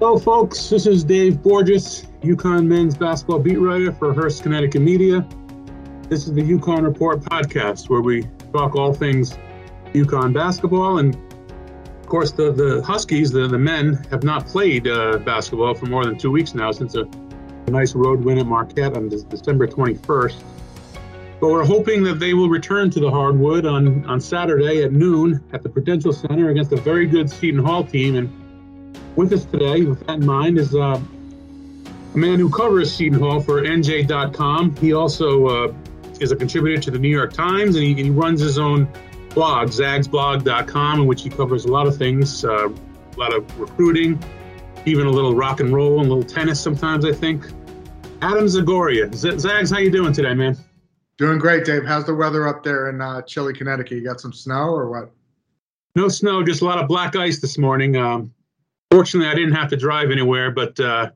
Hello, folks. This is Dave Borges, UConn men's basketball beat writer for Hearst, Connecticut Media. This is the UConn Report podcast, where we talk all things UConn basketball. And of course, the, the Huskies, the, the men, have not played uh, basketball for more than two weeks now since a, a nice road win at Marquette on December 21st. But we're hoping that they will return to the hardwood on, on Saturday at noon at the Prudential Center against a very good Seton Hall team. And with us today, with that in mind, is uh, a man who covers Seton Hall for NJ.com. He also uh, is a contributor to the New York Times, and he, he runs his own blog, zagsblog.com, in which he covers a lot of things, uh, a lot of recruiting, even a little rock and roll and a little tennis sometimes, I think. Adam Zagoria. Z- Zags, how you doing today, man? Doing great, Dave. How's the weather up there in uh, chilly Connecticut? You got some snow or what? No snow, just a lot of black ice this morning. Um, Fortunately, I didn't have to drive anywhere, but uh,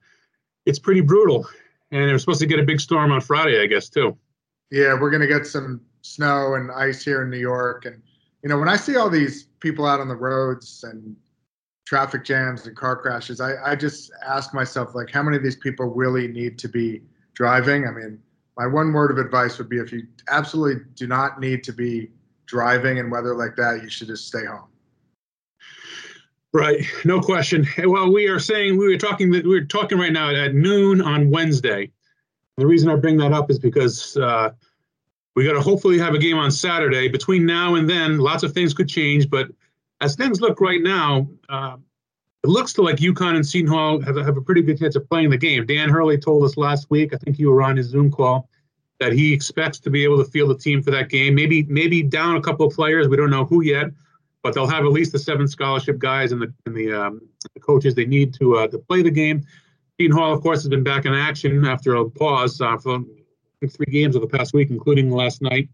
it's pretty brutal. And they're supposed to get a big storm on Friday, I guess, too. Yeah, we're going to get some snow and ice here in New York. And, you know, when I see all these people out on the roads and traffic jams and car crashes, I, I just ask myself, like, how many of these people really need to be driving? I mean, my one word of advice would be if you absolutely do not need to be driving in weather like that, you should just stay home. Right, no question. Well, we are saying we were talking that we are talking right now at noon on Wednesday. The reason I bring that up is because uh, we got to hopefully have a game on Saturday. Between now and then, lots of things could change. But as things look right now, uh, it looks to like UConn and Seton Hall have, have a pretty good chance of playing the game. Dan Hurley told us last week, I think you were on his Zoom call, that he expects to be able to field the team for that game. Maybe maybe down a couple of players. We don't know who yet but they'll have at least the seven scholarship guys and the and the, um, the coaches they need to uh, to play the game. Seton Hall, of course, has been back in action after a pause uh, for three games of the past week, including last night.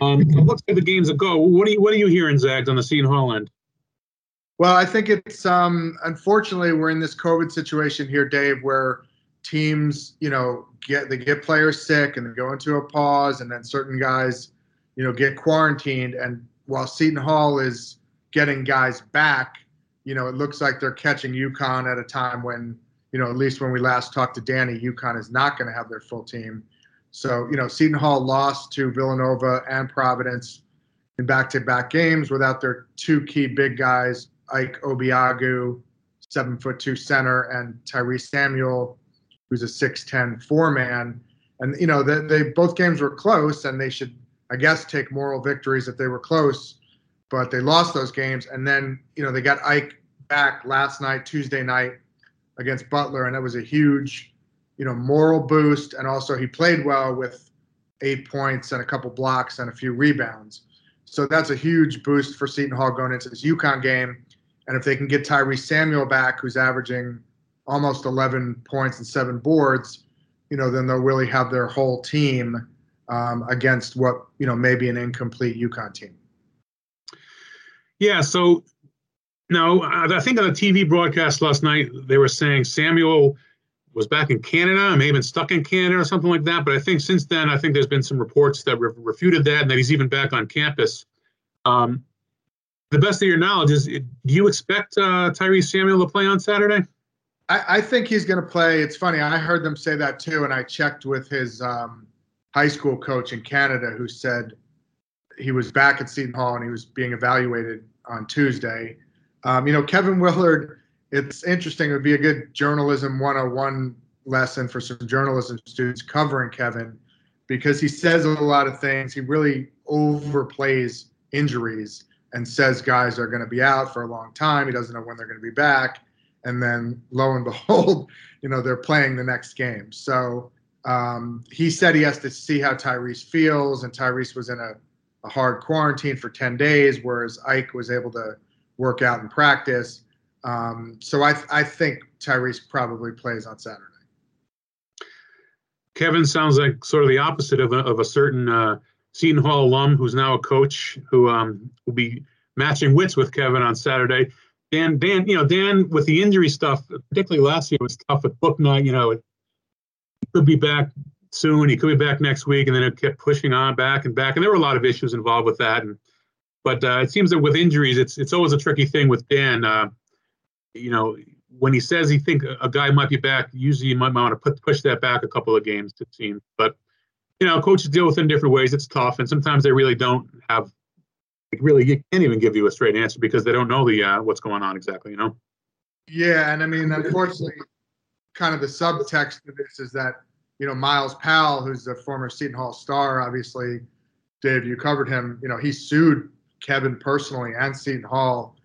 Um, it looks like the games that go. What are you What are you hearing, Zags, on the Seton Hall end? Well, I think it's um, unfortunately we're in this COVID situation here, Dave, where teams, you know, get they get players sick and they go into a pause, and then certain guys, you know, get quarantined, and while Seton Hall is getting guys back, you know, it looks like they're catching UConn at a time when, you know, at least when we last talked to Danny, UConn is not going to have their full team. So, you know, Seton Hall lost to Villanova and Providence in back-to-back games without their two key big guys, Ike Obiagu, seven foot two center, and Tyrese Samuel, who's a 6'10 four man. And, you know, they both games were close and they should I guess, take moral victories if they were close, but they lost those games. And then, you know, they got Ike back last night, Tuesday night against Butler, and that was a huge, you know, moral boost. And also, he played well with eight points and a couple blocks and a few rebounds. So that's a huge boost for Seton Hall going into this UConn game. And if they can get Tyree Samuel back, who's averaging almost 11 points and seven boards, you know, then they'll really have their whole team um, against what you know maybe an incomplete UConn team. Yeah. So now I think on the TV broadcast last night they were saying Samuel was back in Canada, may have been stuck in Canada or something like that. But I think since then, I think there's been some reports that re- refuted that and that he's even back on campus. Um, the best of your knowledge is, do you expect uh, Tyrese Samuel to play on Saturday? I, I think he's going to play. It's funny. I heard them say that too, and I checked with his um, high school coach in Canada who said he was back at Seton Hall and he was being evaluated on Tuesday. Um, you know, Kevin Willard, it's interesting. It would be a good journalism 101 lesson for some journalism students covering Kevin because he says a lot of things. He really overplays injuries and says guys are going to be out for a long time. He doesn't know when they're going to be back. And then lo and behold, you know, they're playing the next game. So, um, he said he has to see how Tyrese feels, and Tyrese was in a, a, hard quarantine for 10 days, whereas Ike was able to work out and practice. Um, so I, I think Tyrese probably plays on Saturday. Kevin sounds like sort of the opposite of a, of a certain uh, Seton Hall alum who's now a coach who um, will be matching wits with Kevin on Saturday. Dan, Dan, you know, Dan with the injury stuff, particularly last year, was tough at Bouknight. You know, could be back soon. He could be back next week, and then it kept pushing on back and back. And there were a lot of issues involved with that. And but uh, it seems that with injuries, it's it's always a tricky thing with Dan. Uh, you know, when he says he think a guy might be back, usually you might want to put, push that back a couple of games to team. But you know, coaches deal with it in different ways. It's tough, and sometimes they really don't have really can't even give you a straight answer because they don't know the uh, what's going on exactly. You know. Yeah, and I mean, unfortunately, kind of the subtext to this is that you know Myles Powell, who's a former Seton Hall star, obviously, Dave, you covered him. You know, he sued Kevin personally and Seton Hall,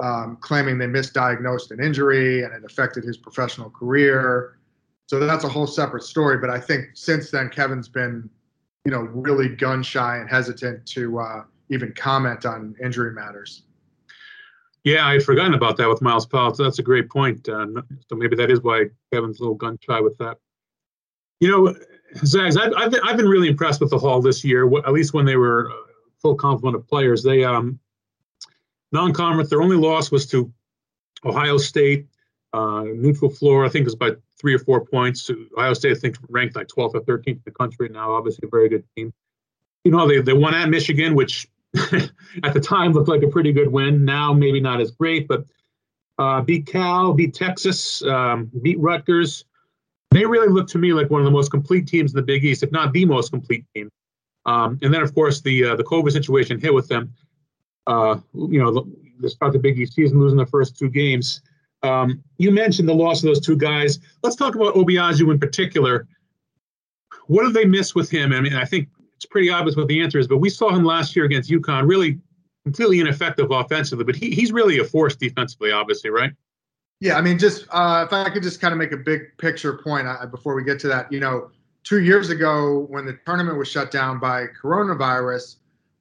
um, claiming they misdiagnosed an injury and it affected his professional career. So that's a whole separate story. But I think since then, Kevin's been, you know, really gun shy and hesitant to uh, even comment on injury matters. Yeah, I'd forgotten about that with Myles Powell. So that's a great point. Uh, so maybe that is why Kevin's a little gun shy with that. You know, Zags, I've, I've, been, I've been really impressed with the Hall this year, at least when they were full complement of players. They, um, non conference, their only loss was to Ohio State, uh, neutral floor. I think it was by three or four points. Ohio State, I think, ranked like 12th or 13th in the country now, obviously a very good team. You know, they, they won at Michigan, which at the time looked like a pretty good win. Now, maybe not as great, but uh, beat Cal, beat Texas, um, beat Rutgers. They really look to me like one of the most complete teams in the Big East, if not the most complete team. Um, and then, of course, the uh, the COVID situation hit with them. Uh, you know, the start the Big East season, losing the first two games. Um, you mentioned the loss of those two guys. Let's talk about Obiagu in particular. What do they miss with him? I mean, I think it's pretty obvious what the answer is, but we saw him last year against UConn, really completely ineffective offensively, but he, he's really a force defensively, obviously, right? Yeah, I mean, just uh, if I could just kind of make a big picture point uh, before we get to that, you know, two years ago when the tournament was shut down by coronavirus,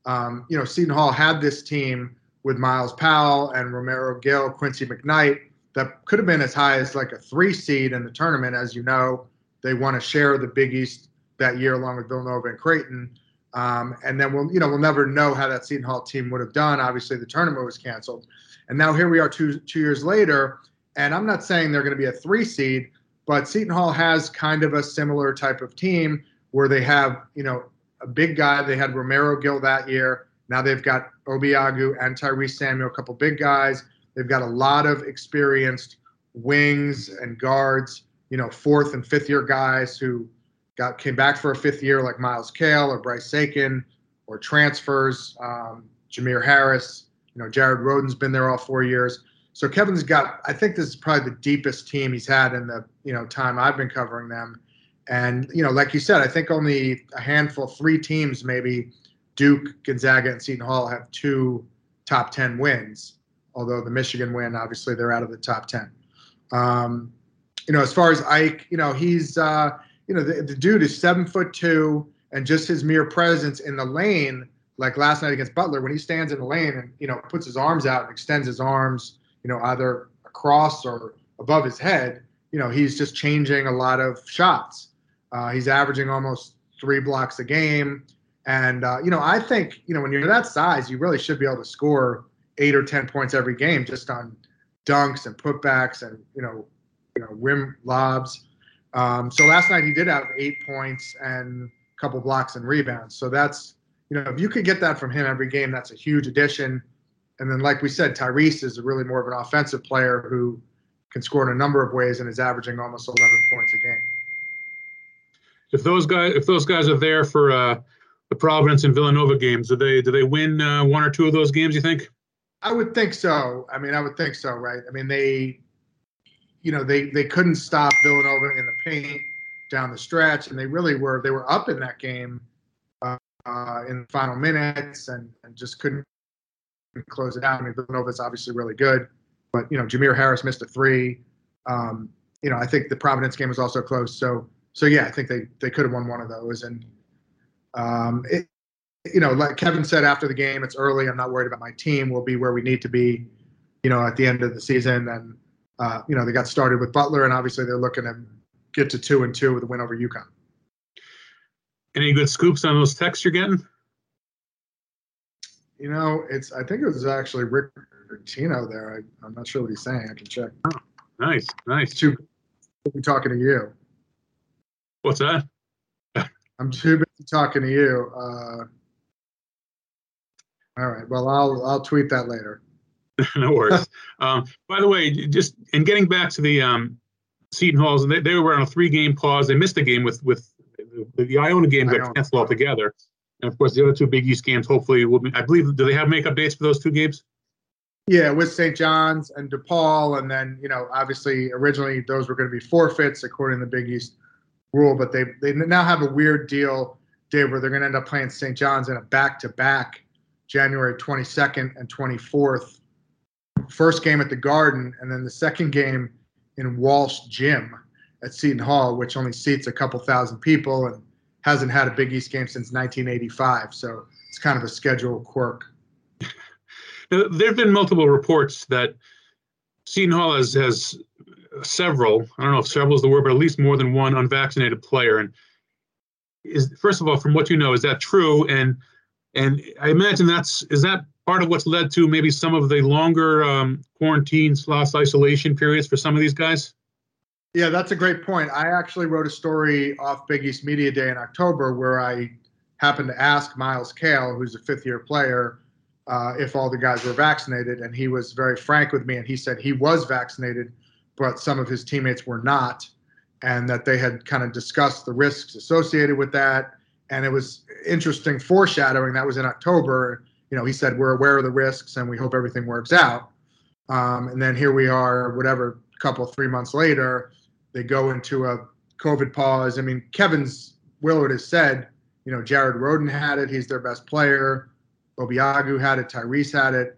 um, you know, Seton Hall had this team with Myles Powell and Romaro Gill, Quincy McKnight, that could have been as high as like a three seed in the tournament. As you know, they won a share the Big East that year along with Villanova and Creighton. Um, and then we'll, you know, we'll never know how that Seton Hall team would have done. Obviously, the tournament was canceled, and now here we are two two years later. And I'm not saying they're going to be a three seed, but Seton Hall has kind of a similar type of team where they have, you know, a big guy. They had Romaro Gill that year. Now they've got Obiagu and Tyrese Samuel, a couple big guys. They've got a lot of experienced wings and guards, you know, fourth and fifth year guys who got came back for a fifth year like Myles Cale or Bryce Aiken or transfers. Um, Jamir Harris, you know, Jared Rhoden's been there all four years. So Kevin's got, I think this is probably the deepest team he's had in the, you know, time I've been covering them. And, you know, like you said, I think only a handful, three teams, maybe Duke, Gonzaga, and Seton Hall have two top 10 wins. Although the Michigan win, obviously they're out of the top 10. Um, you know, as far as Ike, you know, he's, uh, you know, the, the dude is seven foot two, and just his mere presence in the lane, like last night against Butler, when he stands in the lane and you know puts his arms out and extends his arms, you know, either across or above his head, you know, he's just changing a lot of shots. Uh, he's averaging almost three blocks a game, and uh, you know, I think you know when you're that size, you really should be able to score eight or ten points every game just on dunks and putbacks and you know, you know, rim lobs. Um, so last night he did have eight points and a couple blocks and rebounds. So that's you know if you could get that from him every game, that's a huge addition. And then like we said, Tyrese is really more of an offensive player who can score in a number of ways and is averaging almost 11 points a game. If those guys if those guys are there for uh, the Providence and Villanova games, do they do they win uh, one or two of those games? You think? I would think so. I mean, I would think so, right? I mean, they you know, they they couldn't stop Villanova in the paint down the stretch, and they really were they were up in that game uh, uh, in the final minutes and, and just couldn't close it out. I mean, Villanova's obviously really good, but you know, Jamir Harris missed a three. Um, you know, I think the Providence game was also close. So so yeah, I think they they could have won one of those. And um, it, you know, like Kevin said after the game, it's early. I'm not worried about my team. We'll be where we need to be, you know, at the end of the season. And uh, you know, they got started with Butler, and obviously they're looking to get to two and two with a win over UConn. Any good scoops on those texts you're getting? You know, it's. I think it was actually Rick Tino there. I, am not sure what he's saying. I can check. Oh, nice, nice. Too busy talking to you. What's that? I'm too busy talking to you. Uh, all right. Well, I'll I'll tweet that later. no worries. um, by the way, just in getting back to the um, Seton Halls, they, they were on a three-game pause. They missed a game with with the, the Iona game got canceled altogether, and of course the other two Big East games hopefully will be. I believe do they have makeup dates for those two games? Yeah, with St. John's and DePaul, and then you know obviously originally those were going to be forfeits according to the Big East rule, but they they now have a weird deal, Dave, where they're going to end up playing St. John's in a back-to-back, January 22nd and 24th. First game at the Garden, and then the second game in Walsh Gym at Seton Hall, which only seats a couple thousand people and hasn't had a Big East game since 1985. So it's kind of a schedule quirk. there have been multiple reports that Seton Hall has, has several, I don't know if several is the word, but at least more than one unvaccinated player. And is first of all, from what you know, is that true? And and I imagine that's is that part of what's led to maybe some of the longer um, quarantine slash isolation periods for some of these guys. Yeah, that's a great point. I actually wrote a story off Big East Media Day in October where I happened to ask Myles Cale, who's a fifth year player, uh, if all the guys were vaccinated. And he was very frank with me and he said he was vaccinated, but some of his teammates were not, and that they had kind of discussed the risks associated with that. And it was interesting foreshadowing. That was in October. You know, he said, We're aware of the risks and we hope everything works out. Um, and then here we are, whatever, couple, three months later, they go into a COVID pause. I mean, Kevin's Willard has said, you know, Jared Rhoden had it. He's their best player. Obiagu had it. Tyrese had it.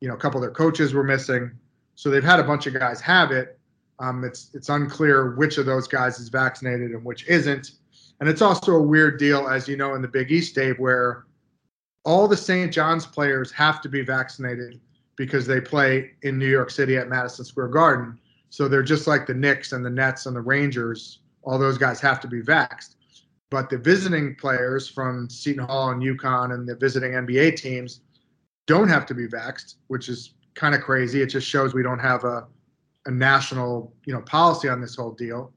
You know, a couple of their coaches were missing. So they've had a bunch of guys have it. Um, it's it's unclear which of those guys is vaccinated and which isn't. And it's also a weird deal, as you know, in the Big East, Dave, where all the St. John's players have to be vaccinated because they play in New York City at Madison Square Garden. So they're just like the Knicks and the Nets and the Rangers. All those guys have to be vaxxed. But the visiting players from Seton Hall and UConn and the visiting NBA teams don't have to be vaxxed, which is kind of crazy. It just shows we don't have a, a national, you know, policy on this whole deal.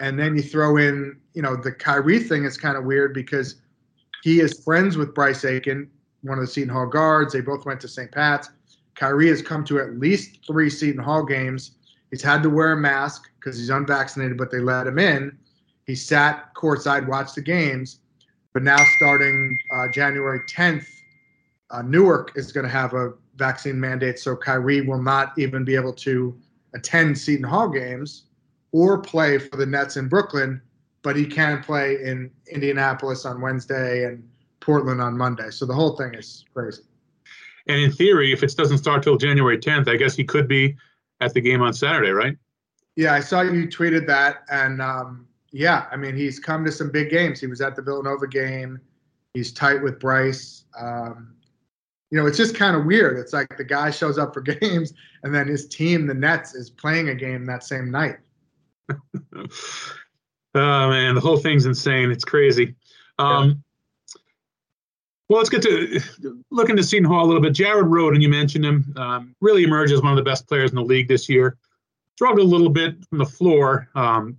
And then you throw in, you know, the Kyrie thing is kind of weird because he is friends with Bryce Aiken, one of the Seton Hall guards. They both went to St. Pat's. Kyrie has come to at least three Seton Hall games. He's had to wear a mask because he's unvaccinated, but they let him in. He sat courtside, watched the games. But now, starting uh, January 10th, uh, Newark is going to have a vaccine mandate, so Kyrie will not even be able to attend Seton Hall games or play for the Nets in Brooklyn, but he can play in Indianapolis on Wednesday and Portland on Monday. So the whole thing is crazy. And in theory, if it doesn't start till January 10th, I guess he could be at the game on Saturday, right? Yeah, I saw you tweeted that, and um, yeah, I mean, he's come to some big games. He was at the Villanova game. He's tight with Bryce. Um, you know, it's just kind of weird. It's like the guy shows up for games, and then his team, the Nets, is playing a game that same night. oh man, the whole thing's insane. It's crazy. Um. Well, let's get to look into Seton Hall a little bit. Jared Rhoden, you mentioned him, um, really emerged as one of the best players in the league this year. Struggled a little bit from the floor. Um,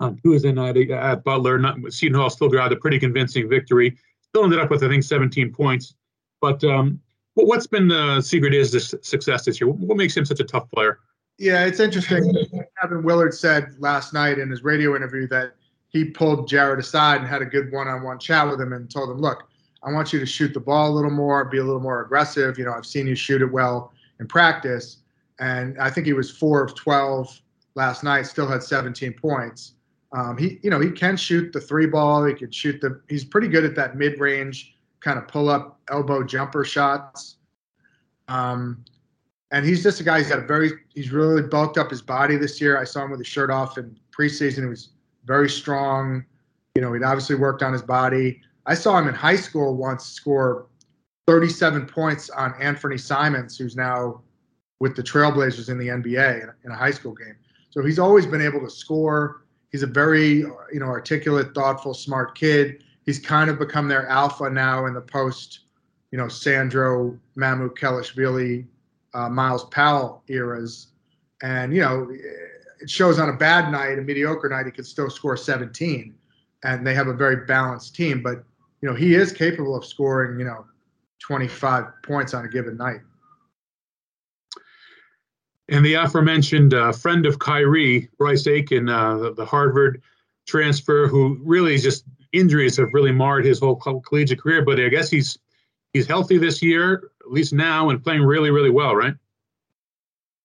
who was in uh, at Butler. Not, Seton Hall still got a pretty convincing victory. Still ended up with I think 17 points. But um, what's been the secret is this success this year? What makes him such a tough player? Yeah, it's interesting. Kevin Willard said last night in his radio interview that he pulled Jared aside and had a good one-on-one chat with him and told him, "Look, I want you to shoot the ball a little more, be a little more aggressive. You know, I've seen you shoot it well in practice." And I think he was four of 12 last night, still had 17 points. Um, he, you know, he can shoot the three ball. He could shoot the. He's pretty good at that mid range kind of pull up elbow jumper shots. Um, and he's just a guy. He's got a very. He's really bulked up his body this year. I saw him with his shirt off in preseason. He was very strong. You know, he'd obviously worked on his body. I saw him in high school once score 37 points on Anfernee Simons, who's now with the Trailblazers in the NBA in, a high school game. So he's always been able to score he's a very you know articulate, thoughtful, smart kid. He's kind of become their alpha now in the post, you know, Sandro, Mamukelashvili, uh, Myles Powell eras, and you know, it shows on a bad night, a mediocre night, he could still score 17, and they have a very balanced team. But you know, he is capable of scoring, you know, 25 points on a given night. And the aforementioned uh, friend of Kyrie, Bryce Aiken, uh, the, the, Harvard transfer, who really just injuries have really marred his whole collegiate career. But I guess he's he's healthy this year, at least now, and playing really, really well, right?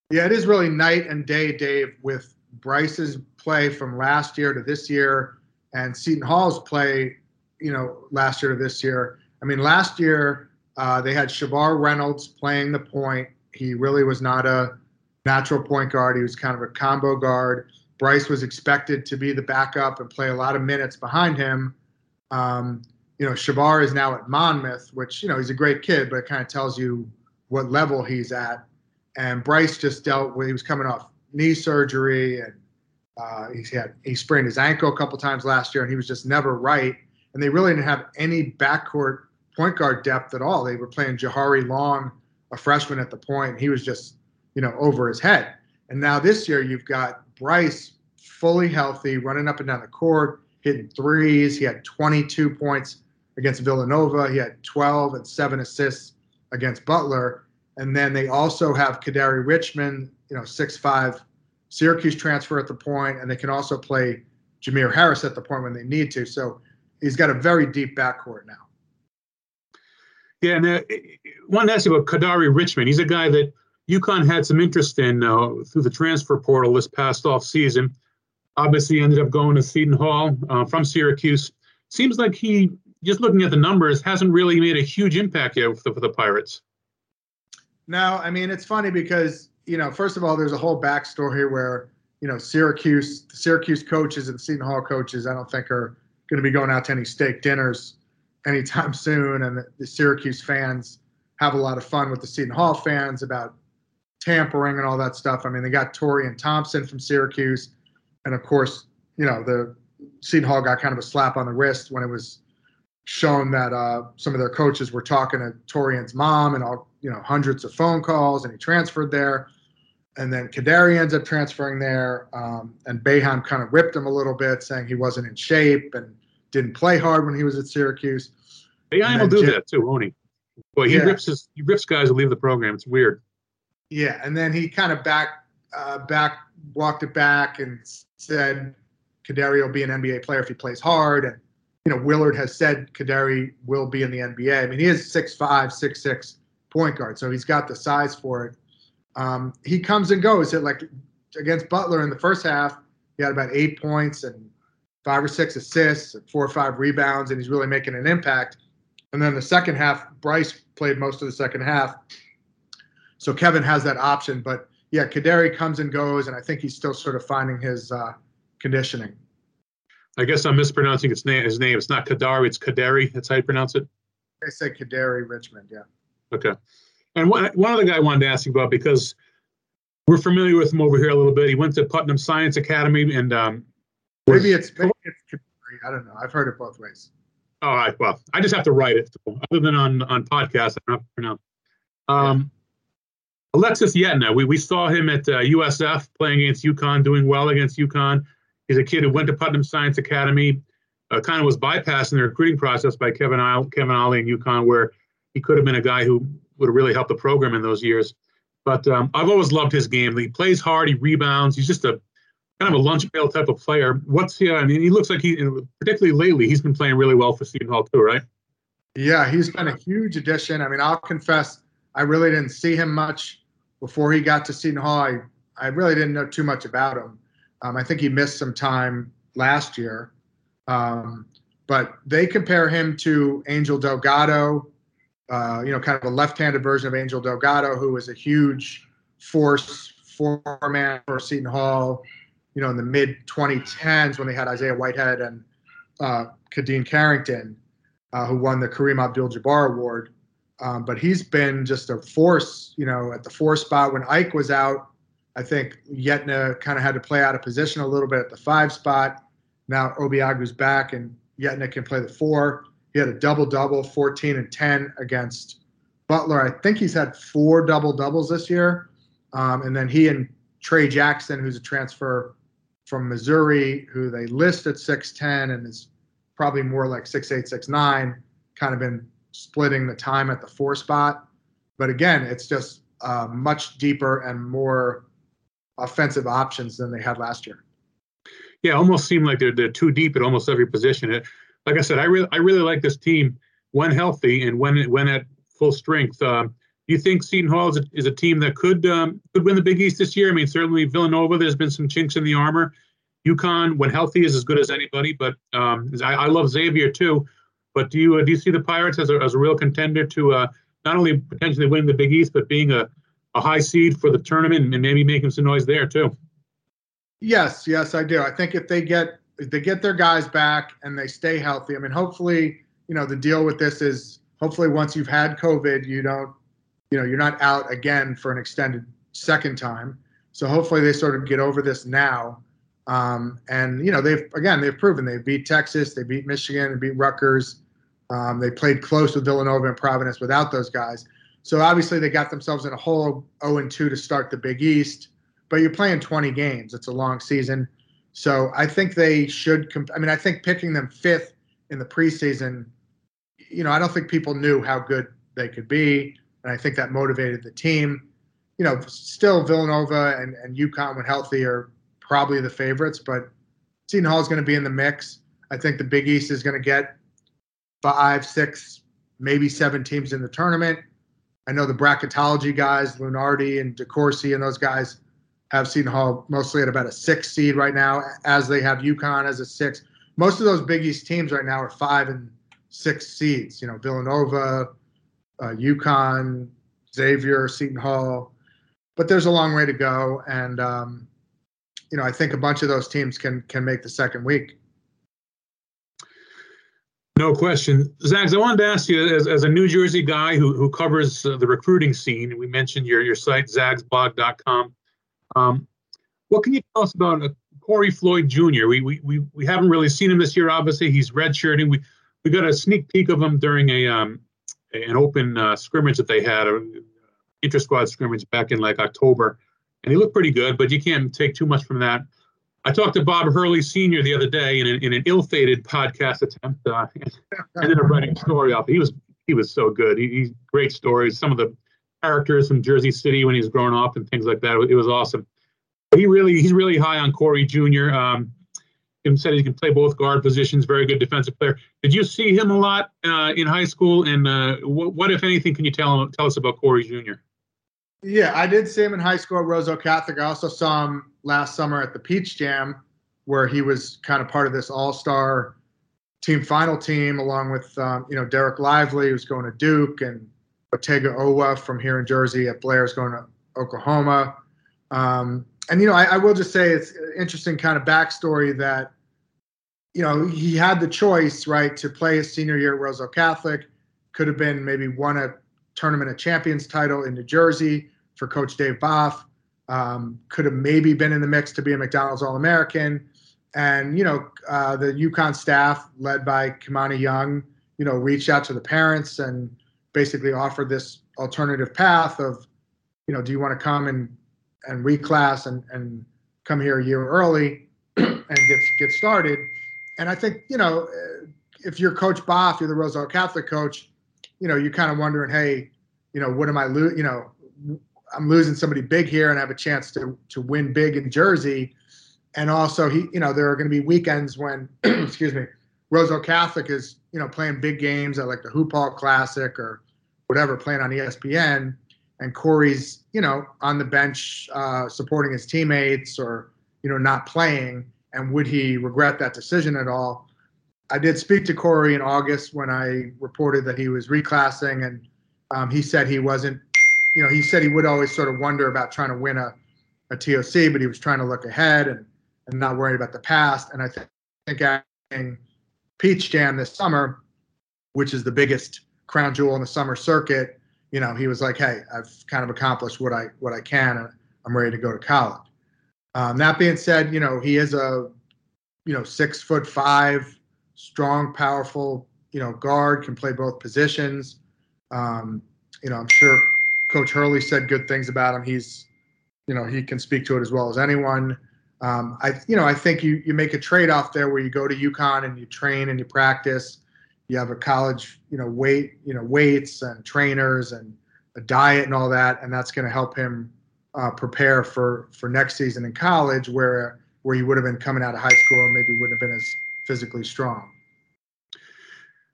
Yeah, it is really night and day, Dave, with Bryce's play from last year to this year, and Seton Hall's play, you know, last year to this year. I mean, last year uh, they had Shavar Reynolds playing the point. He really was not a natural point guard. He was kind of a combo guard. Bryce was expected to be the backup and play a lot of minutes behind him. Um, you know, Shavar is now at Monmouth, which, you know, he's a great kid, but it kind of tells you what level he's at. And Bryce just dealt with, he was coming off knee surgery and uh, he had, he sprained his ankle a couple times last year and he was just never right. And they really didn't have any backcourt point guard depth at all. They were playing Jahari Long, a freshman at the point. He was just, you know, over his head. And now this year you've got Bryce fully healthy, running up and down the court, hitting threes. He had 22 points against Villanova. He had 12 and seven assists against Butler. And then they also have Kadary Richmond, you know, six five Syracuse transfer at the point, and they can also play Jamir Harris at the point when they need to. So he's got a very deep backcourt now. Yeah, and uh, one to ask you about Kadari Richmond. He's a guy that UConn had some interest in uh, through the transfer portal this past off season. Obviously, ended up going to Seton Hall uh, from Syracuse. Seems like he, just looking at the numbers, hasn't really made a huge impact yet for the, for the Pirates. No, I mean it's funny because you know, first of all, there's a whole backstory where you know Syracuse, the Syracuse coaches and Seton Hall coaches, I don't think are going to be going out to any steak dinners anytime soon. And the, Syracuse fans have a lot of fun with the Seton Hall fans about tampering and all that stuff. I mean, they got Taurean Thompson from Syracuse, and of course, you know, the Seton Hall got kind of a slap on the wrist when it was shown that uh, some of their coaches were talking to Taurean's mom and all, you know, hundreds of phone calls, and he transferred there. And then Kadary ends up transferring there, um, and Boeheim kind of ripped him a little bit, saying he wasn't in shape and didn't play hard when he was at Syracuse. Yeah, will do Jim, that too, won't he? Boy, he yeah. rips his he rips guys who leave the program. It's weird. Yeah, and then he kind of back uh, back walked it back and said Kadary will be an NBA player if he plays hard. And you know, Willard has said Kadary will be in the NBA. I mean, he is six five, six six point guard, so he's got the size for it. Um, he comes and goes. It like against Butler in the first half, he had about eight points and five or six assists, four or five rebounds, and he's really making an impact. And then the second half, Bryce played most of the second half. So Kevin has that option. But yeah, Kadary comes and goes, and I think he's still sort of finding his uh, conditioning. I guess I'm mispronouncing his name. His name. It's not Kadari. It's Kadary. That's how you pronounce it. They say Kadary Richmond. Yeah. Okay. And one, one other guy I wanted to ask you about because we're familiar with him over here a little bit. He went to Putnam Science Academy and um, Maybe it's maybe it's I don't know. I've heard it both ways. All right. Well, I just have to write it. Other than on on podcasts, I don't have to pronounce. Um. Alexis Yetna. We we saw him at uh, USF playing against UConn, doing well against UConn. He's a kid who went to Putnam Science Academy. Uh, kind of was bypassing the recruiting process by Kevin Ollie, Kevin Ollie and UConn, where he could have been a guy who would have really helped the program in those years. But um, I've always loved his game. He plays hard. He rebounds. He's just a kind of a lunch pail type of player. What's he? I mean, he looks like he, particularly lately, he's been playing really well for Seton Hall too, right? Yeah, he's been a huge addition. I mean, I'll confess, I really didn't see him much before he got to Seton Hall. I, I really didn't know too much about him. Um, I think he missed some time last year. Um, but they compare him to Angel Delgado, uh, you know, kind of a left-handed version of Angel Delgado, who was a huge force four-man for Seton Hall you know, in the mid 2010s when they had Isaiah Whitehead and uh, Khadeem Carrington, uh, who won the Kareem Abdul-Jabbar Award. Um, but he's been just a force, you know, at the four spot. When Ike was out, I think Yetna kind of had to play out of position a little bit at the five spot. Now Obiagu's back and Yetna can play the four. He had a double double, 14 and 10 against Butler. I think he's had four double doubles this year. Um, and then he and Tray Jackson, who's a transfer from Missouri, who they list at 6'10 and is probably more like 6'8, 6'9, kind of been splitting the time at the four spot. But again, it's just uh, much deeper and more offensive options than they had last year. Yeah, almost seemed like they're they're too deep at almost every position. It, like I said, I really I really like this team when healthy and when when at full strength. Uh, you think Seton Hall is a, is a team that could um, could win the Big East this year? I mean, certainly Villanova. There's been some chinks in the armor. UConn, when healthy, is as good as anybody. But um, I, I, love Xavier too. But do you uh, do you see the Pirates as a, as a real contender to uh, not only potentially winning the Big East, but being a, a high seed for the tournament and maybe making some noise there too? Yes, yes, I do. I think if they get if they get their guys back and they stay healthy, I mean, hopefully, you know, the deal with this is hopefully once you've had COVID, you don't, you know, you're not out again for an extended second time. So hopefully they sort of get over this now. Um, and you know, they've again they've proven they beat Texas, they beat Michigan, they beat Rutgers. Um, they played close with Villanova and Providence without those guys. So obviously they got themselves in a hole 0 and 2 to start the Big East. But you're playing 20 games; it's a long season. So I think they should. Comp- I mean, I think picking them fifth in the preseason, you know, I don't think people knew how good they could be, and I think that motivated the team. You know, still Villanova and and UConn when healthy are probably the favorites, but Seton Hall is going to be in the mix. I think the Big East is going to get five, six, maybe seven teams in the tournament. I know the bracketology guys, Lunardi and DeCourcy and those guys have Seton Hall mostly at about a six seed right now, as they have UConn as a six. Most of those Big East teams right now are five and six seeds. You know, Villanova, uh, UConn, Xavier, Seton Hall. But there's a long way to go, and um, you know, I think a bunch of those teams can can make the second week. No question. Zags, I wanted to ask you, as, as a New Jersey guy who, who covers uh, the recruiting scene, we mentioned your, your site, zagsblog.com. Um, what can you tell us about uh, Corey Floyd Jr.? We, we, we, we haven't really seen him this year, obviously. He's redshirting. We, we got a sneak peek of him during a um, an open uh, scrimmage that they had, an inter squad scrimmage back in like October. And he looked pretty good, but you can't take too much from that. I talked to Bob Hurley Sr. the other day in an, in an ill-fated podcast attempt. Uh, ended up writing a story off. He was he was so good. He, he's great stories. Some of the characters from Jersey City when he was growing up and things like that. It was awesome. He really he's really high on Corey Jr. Um, him said he can play both guard positions. Very good defensive player. Did you see him a lot uh, in high school? And uh, what, what, if anything, can you tell tell us about Corey Jr.? Yeah, I did see him in high school at Roselle Catholic. I also saw him last summer at the Peach Jam, where he was kind of part of this all-star team final team, along with um, you know Dereck Lively, who's going to Duke, and Otega Oweh from here in Jersey at Blair's going to Oklahoma. Um, and you know, I, I, will just say it's interesting kind of backstory that you know he had the choice right to play his senior year at Roselle Catholic. Could have been maybe won a tournament of champions title in New Jersey for Coach Dave Boff. Um, could have maybe been in the mix to be a McDonald's All American. And, you know, uh, the UConn staff, led by Kimani Young, you know, reached out to the parents and basically offered this alternative path of, you know, do you want to come and, and reclass and, and come here a year early and get, get started? And I think, you know, uh, if you're Coach Boff, you're the Roselle Catholic coach, you know, you're kind of wondering, hey, you know, what am I losing? You know, I'm losing somebody big here, and I have a chance to to win big in Jersey. And also, he, you know, there are going to be weekends when, excuse me, Roselle Catholic is, you know, playing big games at like the Hoop Hall Classic or whatever, playing on ESPN, and Corey's, you know, on the bench uh, supporting his teammates or, you know, not playing. And would he regret that decision at all? I did speak to Corey in August when I reported that he was reclassing, and um, he said he wasn't. You know, he said he would always sort of wonder about trying to win a, a TOC, but he was trying to look ahead and, and not worried about the past. And I th- think adding Peach Jam this summer, which is the biggest crown jewel in the summer circuit, you know, he was like, "Hey, I've kind of accomplished what I what I can, and I'm ready to go to college." Um, that being said, you know, he is a you know six foot five strong, powerful, you know, guard, can play both positions. Um, you know, I'm sure Coach Hurley said good things about him. He's, you know, he can speak to it as well as anyone. Um, I, you know, I think you you make a trade off there where you go to UConn and you train and you practice. You have a college, you know, weight, you know, weights and trainers and a diet and all that, and that's going to help him uh, prepare for for next season in college, where where he would have been coming out of high school and maybe wouldn't have been as physically strong.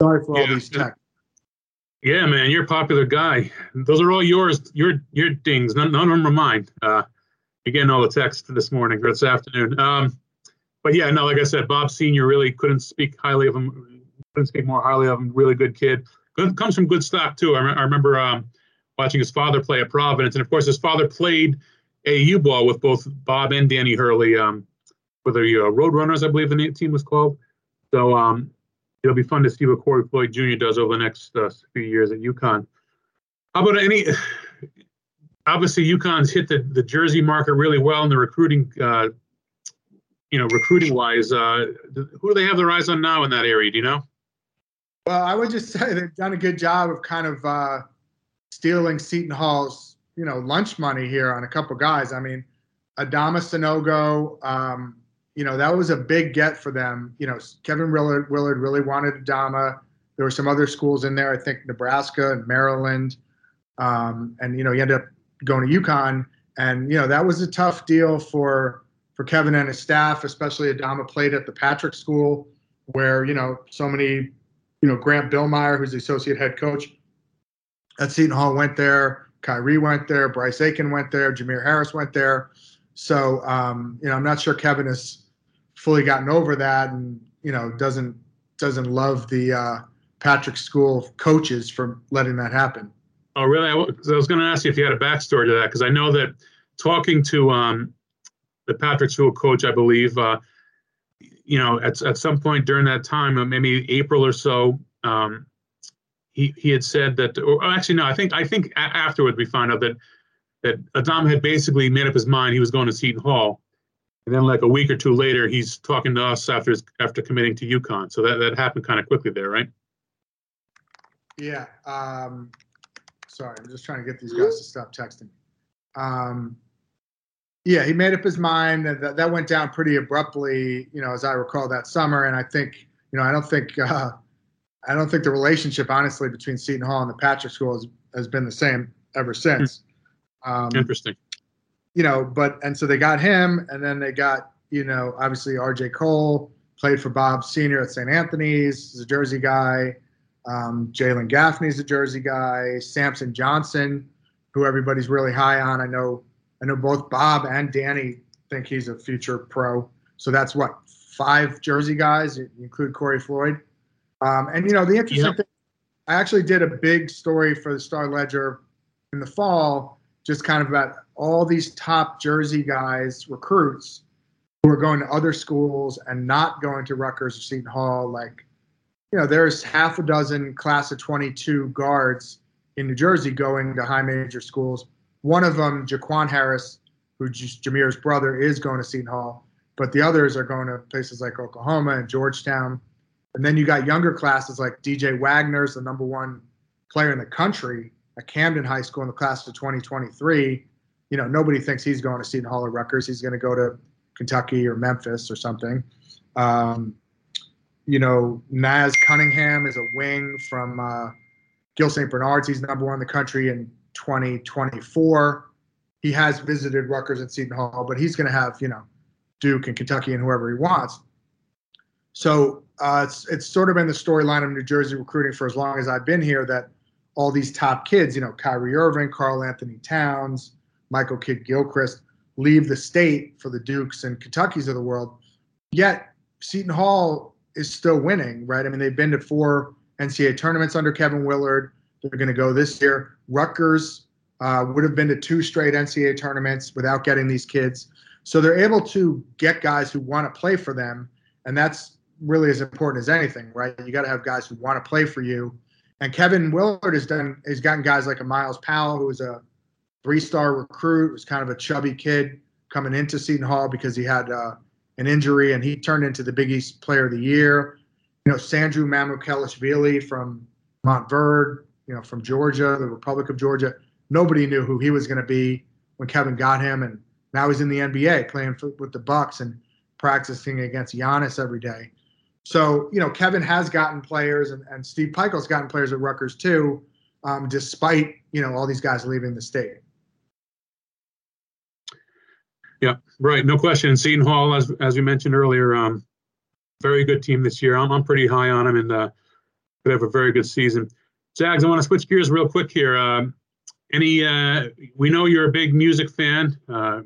Sorry for all these tech. Yeah, man, you're a popular guy. Those are all yours. Your your dings. None, none of them are mine. Uh, you're getting all the texts this morning or this afternoon. Um, but yeah, no, like I said, Bob Senior really couldn't speak highly of him. Couldn't speak more highly of him. Really good kid. Good- Comes from good stock too. I, rem- I remember um, watching his father play at Providence, and of course, his father played AU ball with both Bob and Danny Hurley. Um, for the uh, Roadrunners, I believe the team was called. So um, it'll be fun to see what Corey Floyd Jr. does over the next uh, few years at UConn. How about any? Obviously, UConn's hit the, the jersey market really well in the recruiting. Uh, you know, recruiting wise, uh, who do they have their eyes on now in that area? Do you know? Well, I would just say they've done a good job of kind of uh, stealing Seton Hall's, you know, lunch money here on a couple guys. I mean, Adama Sanogo, um, you know, that was a big get for them. You know, Kevin Willard, Willard really wanted Adama. There were some other schools in there, I think Nebraska and Maryland. Um, and, you know, he ended up going to UConn. And, you know, that was a tough deal for for Kevin and his staff, especially Adama played at the Patrick School, where, you know, so many you know, Grant Billmeier, who's the associate head coach at Seton Hall, went there. Kyrie went there. Bryce Aiken went there. Jamir Harris went there. So, um, you know, I'm not sure Kevin has fully gotten over that, and you know, doesn't doesn't love the uh, Patrick School coaches for letting that happen. Oh, really? I 'cause I was going to ask you if you had a backstory to that because I know that talking to um, the Patrick School coach, I believe, uh, you know, at at some point during that time, uh, maybe April or so, um, he he had said that, or actually, no, I think I think a- we found out that that Adam had basically made up his mind he was going to Seton Hall, and then like a week or two later, he's talking to us after his, after committing to UConn. So that that happened kind of quickly there, right? Yeah. Um, sorry, I'm just trying to get these guys to stop texting. Me. Um, yeah, he made up his mind. That, that went down pretty abruptly, you know, as I recall that summer. And I think, you know, I don't think, uh, I don't think the relationship, honestly, between Seton Hall and the Patrick School has, has been the same ever since. Um, Interesting. you know, but and so they got him, and then they got you know obviously R.J. Cole played for Bob Senior at St. Anthony's, is a Jersey guy. Um, Jalen Gaffney's a Jersey guy. Samson Johnson, who everybody's really high on. I know, I know both Bob and Danny think he's a future pro. So that's what five Jersey guys, include Corey Floyd. Um, and you know the interesting Yep. thing, I actually did a big story for the Star Ledger in the fall, just kind of about all these top Jersey guys, recruits, who are going to other schools and not going to Rutgers or Seton Hall. Like, you know, there's half a dozen class of 22 guards in New Jersey going to high major schools. One of them, Jaquan Harris, who Jamir's brother, is going to Seton Hall, but the others are going to places like Oklahoma and Georgetown. And then you got younger classes like DJ Wagner's the number one player in the country at Camden High School in the class of 2023. You know, nobody thinks he's going to Seton Hall or Rutgers. He's going to go to Kentucky or Memphis or something. Um, you know, Naz Cunningham is a wing from uh, Gill St. Bernard's. He's number one in the country in 2024. He has visited Rutgers and Seton Hall, but he's going to have, you know, Duke and Kentucky and whoever he wants. So uh, it's it's sort of been the storyline of New Jersey recruiting for as long as I've been here that all these top kids, you know, Kyrie Irving, Karl-Anthony Towns, Michael Kidd Gilchrist, leave the state for the Dukes and Kentuckys of the world. Yet Seton Hall is still winning, right? I mean, they've been to four NCAA tournaments under Kevin Willard. They're going to go this year. Rutgers uh, would have been to two straight NCAA tournaments without getting these kids. So they're able to get guys who want to play for them, and that's really as important as anything, right? You got to have guys who want to play for you. And Kevin Willard has done has gotten guys like a Myles Powell, who was a three-star recruit, was kind of a chubby kid coming into Seton Hall because he had uh, an injury, and he turned into the Big East Player of the Year. You know, Sandro Mamukelashvili from Montverde, you know, from Georgia, the Republic of Georgia. Nobody knew who he was going to be when Kevin got him, and now he's in the NBA playing for, with the Bucks and practicing against Giannis every day. So, you know, Kevin has gotten players, and, and Steve Pikiell's gotten players at Rutgers too, um, despite you know all these guys leaving the state. Yeah, right. No question. Seton Hall, as as we mentioned earlier, um, very good team this year. I'm I'm pretty high on them and uh, could have a very good season. Zags, I want to switch gears real quick here. Um, any uh, we know you're a big music fan, uh,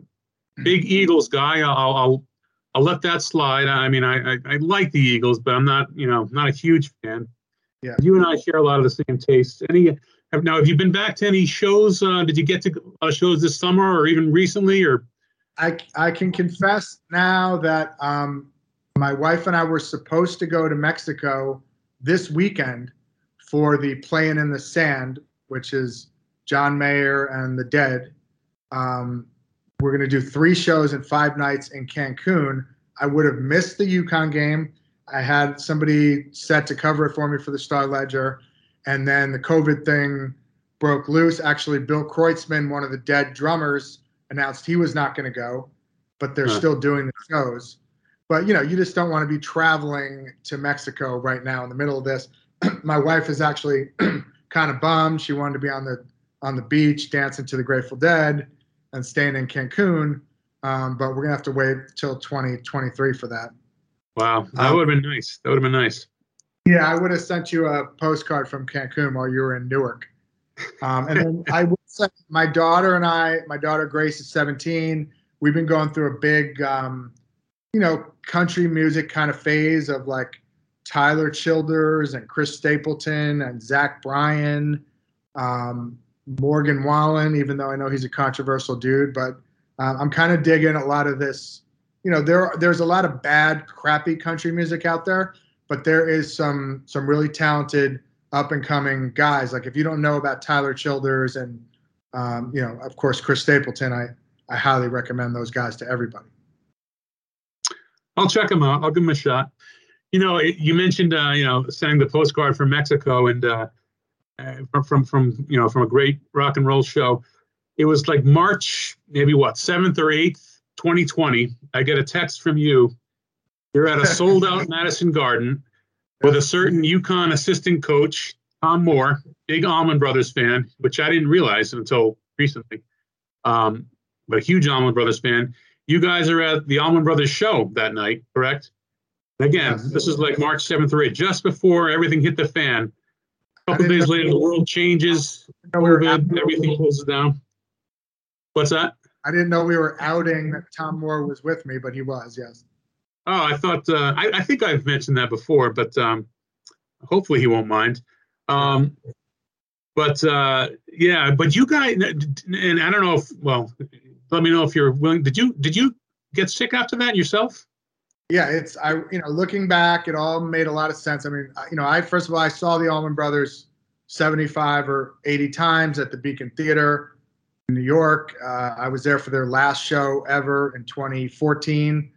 big Eagles guy. I'll, I'll I'll let that slide. I mean, I, I, I like the Eagles, but I'm not you know not a huge fan. Yeah. You and I share a lot of the same tastes. Any have, now? Have you been back to any shows? Uh, did you get to uh, shows this summer or even recently? Or I I can confess now that um, my wife and I were supposed to go to Mexico this weekend for the Playing in the Sand, which is John Mayer and the Dead. Um, we're going to do three shows and five nights in Cancun. I would have missed the UConn game. I had somebody set to cover it for me for the Star Ledger, and then the COVID thing broke loose. Actually, Bill Kreutzmann, one of the Dead drummers, announced he was not going to go, but they're huh. still doing the shows. But you know, you just don't want to be traveling to Mexico right now in the middle of this. My wife is actually kind of bummed. She wanted to be on the on the beach dancing to the Grateful Dead and staying in Cancun. Um, but we're gonna have to wait till 2023 for that. Wow, that um, would have been nice. That would have been nice. Yeah, I would have sent you a postcard from Cancun while you were in Newark. Um, and then I would say my daughter and I, my daughter Grace is 17. We've been going through a big, um, you know, country music kind of phase of like Tyler Childers and Chris Stapleton and Zach Bryan. Um, Morgan Wallen, even though I know he's a controversial dude, but um, I'm kind of digging a lot of this. You know, there there's a lot of bad, crappy country music out there, but there is some some really talented up and coming guys. Like if you don't know about Tyler Childers and um, you know, of course, Chris Stapleton, I I highly recommend those guys to everybody. I'll check them out. I'll give them a shot. You know, you mentioned uh, you know sending the postcard from Mexico, and uh, uh, from, from from you know from a great rock and roll show. It was like March, maybe what seventh or eighth, 2020. I get a text from you. You're at a sold out Madison Garden with a certain UConn assistant coach, Tom Moore, big Allman Brothers fan, which I didn't realize until recently, um, but a huge Allman Brothers fan. You guys are at the Allman Brothers show that night, correct? Again, this is like March 7th or 8th, just before everything hit the fan. A couple days later, the world changes. COVID, everything closes down. What's that? I didn't know we were outing that Tom Moore was with me, but he was, yes. Oh, I thought, uh, I, I, think I've mentioned that before, but um, hopefully he won't mind. Um, but uh, yeah, but you guys, and I don't know if, well, let me know if you're willing. Did you, did you get sick after that yourself? Yeah, it's I you know looking back, it all made a lot of sense. I mean, you know, I first of all I saw the Allman Brothers 75 or 80 times at the Beacon Theater in New York. Uh, I was there for their last show ever in 2014, and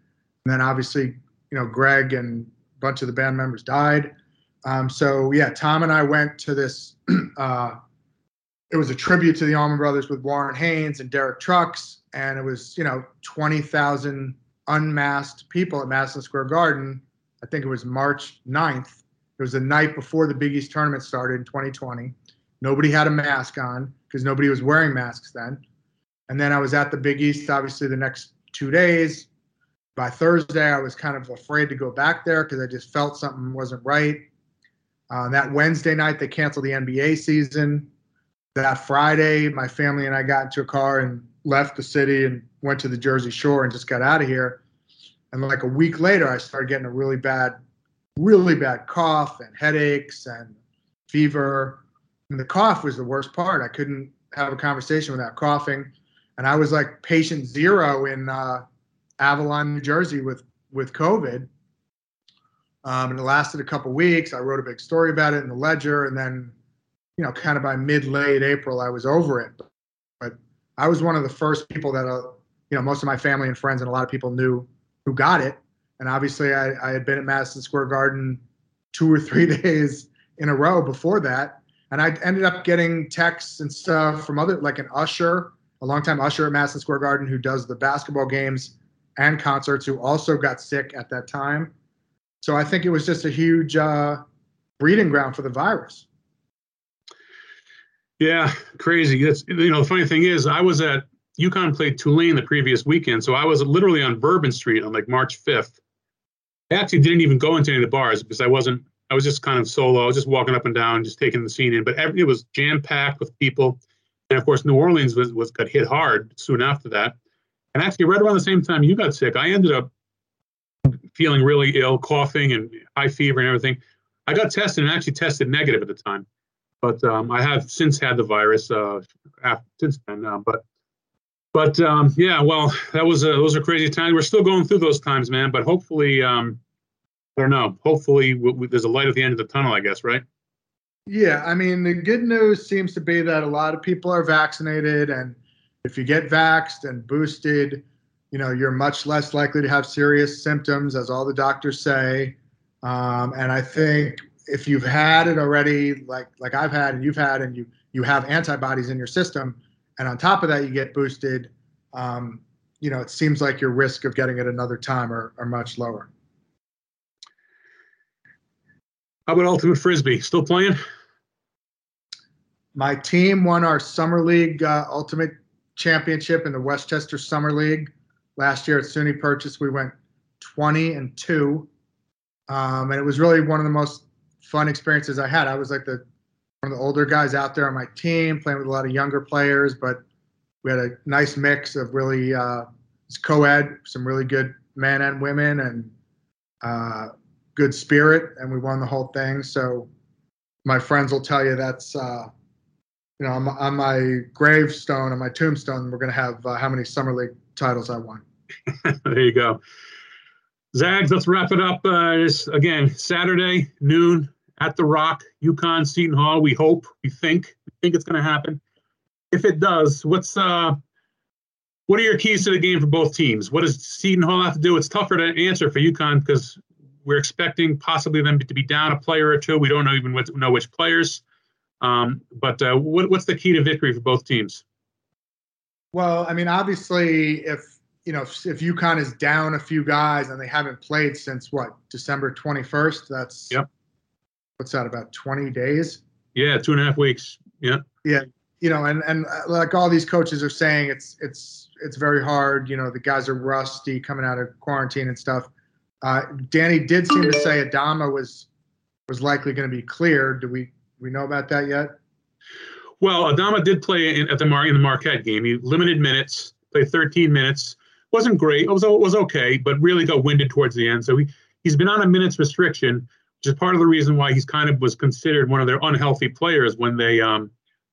then obviously you know Gregg and a bunch of the band members died. Um, so yeah, Tom and I went to this. Uh, it was a tribute to the Allman Brothers with Warren Haynes and Derek Trucks, and it was you know 20,000 unmasked people at Madison Square Garden. I think it was March 9th. It was the night before the Big East tournament started in 2020. Nobody had a mask on because nobody was wearing masks then. And then I was at the Big East, obviously, the next two days. By Thursday, I was kind of afraid to go back there because I just felt something wasn't right. Uh, that Wednesday night, they canceled the NBA season. That Friday, my family and I got into a car and left the city and went to the Jersey Shore and just got out of here. And like a week later, I started getting a really bad, really bad cough and headaches and fever. And the cough was the worst part. I couldn't have a conversation without coughing. And I was like patient zero in uh, Avalon, New Jersey with, with COVID. Um, and it lasted a couple weeks. I wrote a big story about it in the Ledger. And then, you know, kind of by mid late April, I was over it. But I was one of the first people that, uh, you know, most of my family and friends and a lot of people knew who got it. And obviously, I, I had been at Madison Square Garden two or three days in a row before that. And I ended up getting texts and stuff from other, like an usher, a longtime usher at Madison Square Garden who does the basketball games and concerts, who also got sick at that time. So I think it was just a huge uh, breeding ground for the virus. Yeah, crazy. That's you know the funny thing is I was at UConn played Tulane the previous weekend, so I was literally on Bourbon Street on like March 5th. I actually didn't even go into any of the bars because I wasn't. I was just kind of solo. I was just walking up and down, just taking the scene in. But every, it was jam packed with people, and of course, New Orleans was, was got hit hard soon after that. And actually, right around the same time you got sick, I ended up feeling really ill, coughing and high fever and everything. I got tested and actually tested negative at the time, but um, I have since had the virus uh, after, since then. Uh, but but um, yeah, well, that was a, those are crazy times. We're still going through those times, man. But hopefully, um, I don't know. Hopefully, w- w- there's a light at the end of the tunnel. I guess, right? Yeah, I mean, the good news seems to be that a lot of people are vaccinated, and if you get vaxxed and boosted, you know, you're much less likely to have serious symptoms, as all the doctors say. Um, and I think if you've had it already, like like I've had and you've had, and you you have antibodies in your system, and on top of that you get boosted, um, you know, it seems like your risk of getting it another time are, are much lower. How about Ultimate Frisbee? Still playing? My team won our Summer League uh, Ultimate Championship in the Westchester Summer League last year at SUNY Purchase. We went 20 and 2. Um, and it was really one of the most fun experiences I had. I was like the one of the older guys out there on my team, playing with a lot of younger players, but we had a nice mix of really uh, co-ed, some really good men and women, and uh, good spirit, and we won the whole thing. So my friends will tell you that's uh, you know on my, on my, gravestone, on my tombstone, we're going to have uh, how many summer league titles I won. there you go. Zags, let's wrap it up. Uh, again, Saturday noon at the Rock, UConn, Seton Hall. We hope, we think, we think it's going to happen. If it does, what's uh, what are your keys to the game for both teams? What does Seton Hall have to do? It's tougher to answer for UConn because we're expecting possibly them to be down a player or two. We don't know even what, know which players. Um, but uh, what, what's the key to victory for both teams? Well, I mean, obviously, if you know if, if UConn is down a few guys and they haven't played since what December twenty first, that's yep. What's that about twenty days? Yeah, two and a half weeks. Yeah. Yeah, you know, and and uh, like all these coaches are saying, it's it's it's very hard. You know, the guys are rusty coming out of quarantine and stuff. Uh, Danny did seem to say Adama was was likely going to be cleared. Do we we know about that yet? Well, Adama did play in, at the Mar- in the Marquette game. He limited minutes, played 13 minutes. wasn't great. It was it was okay, but really got winded towards the end. So he he's been on a minutes restriction, which is part of the reason why he's kind of was considered one of their unhealthy players when they um,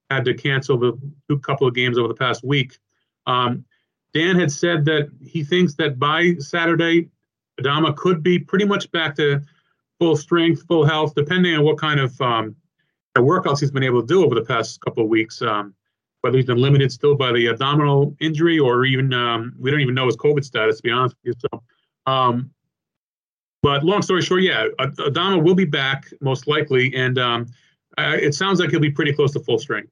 had to cancel the couple of games over the past week. Um, Dan had said that he thinks that by Saturday, Adama could be pretty much back to full strength, full health, depending on what kind of um, workouts he's been able to do over the past couple of weeks. Um, whether he's been limited still by the abdominal injury or even um, we don't even know his COVID status, to be honest with you. So, um, but long story short, yeah, Adama will be back most likely, and um, it sounds like he'll be pretty close to full strength.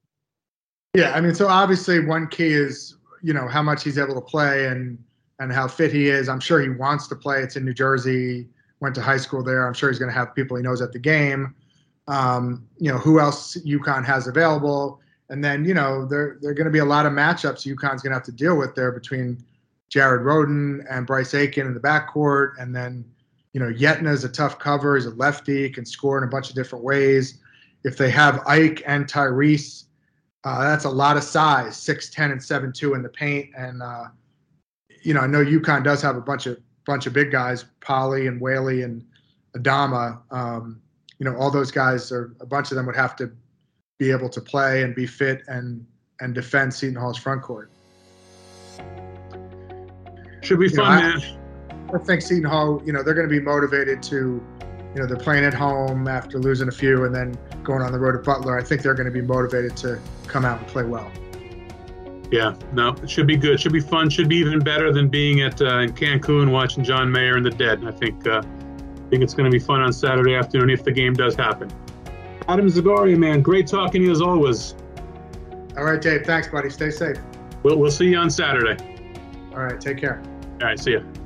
Yeah, I mean, so obviously one key is you know how much he's able to play and and how fit he is. I'm sure he wants to play. It's in New Jersey. Went to high school there. I'm sure he's going to have people he knows at the game. Um, you know who else UConn has available, and then you know there there are going to be a lot of matchups UConn's going to have to deal with there between Jared Rhoden and Bryce Aiken in the backcourt, and then you know Yetna is a tough cover. He's a lefty, can score in a bunch of different ways. If they have Ike and Tyrese uh, that's a lot of size, six ten and seven two in the paint, and uh, you know I know UConn does have a bunch of bunch of big guys, Polly and Whaley and Adama. Um, you know all those guys are a bunch of them would have to be able to play and be fit and and defend Seton Hall's front court. Should be fun, know, man. I, think Seton Hall, you know, they're going to be motivated to you know they're playing at home after losing a few and then going on the road to Butler. I think they're going to be motivated to come out and play well. Yeah, no, it should be good. Should be fun. Should be even better than being at uh, in Cancun watching John Mayer and the Dead. I think uh, I think it's going to be fun on Saturday afternoon if the game does happen. Adam Zagoria, man, great talking to you as always. All right, Dave. Thanks, buddy. Stay safe. We'll, we'll see you on Saturday. All right. Take care. All right. See you.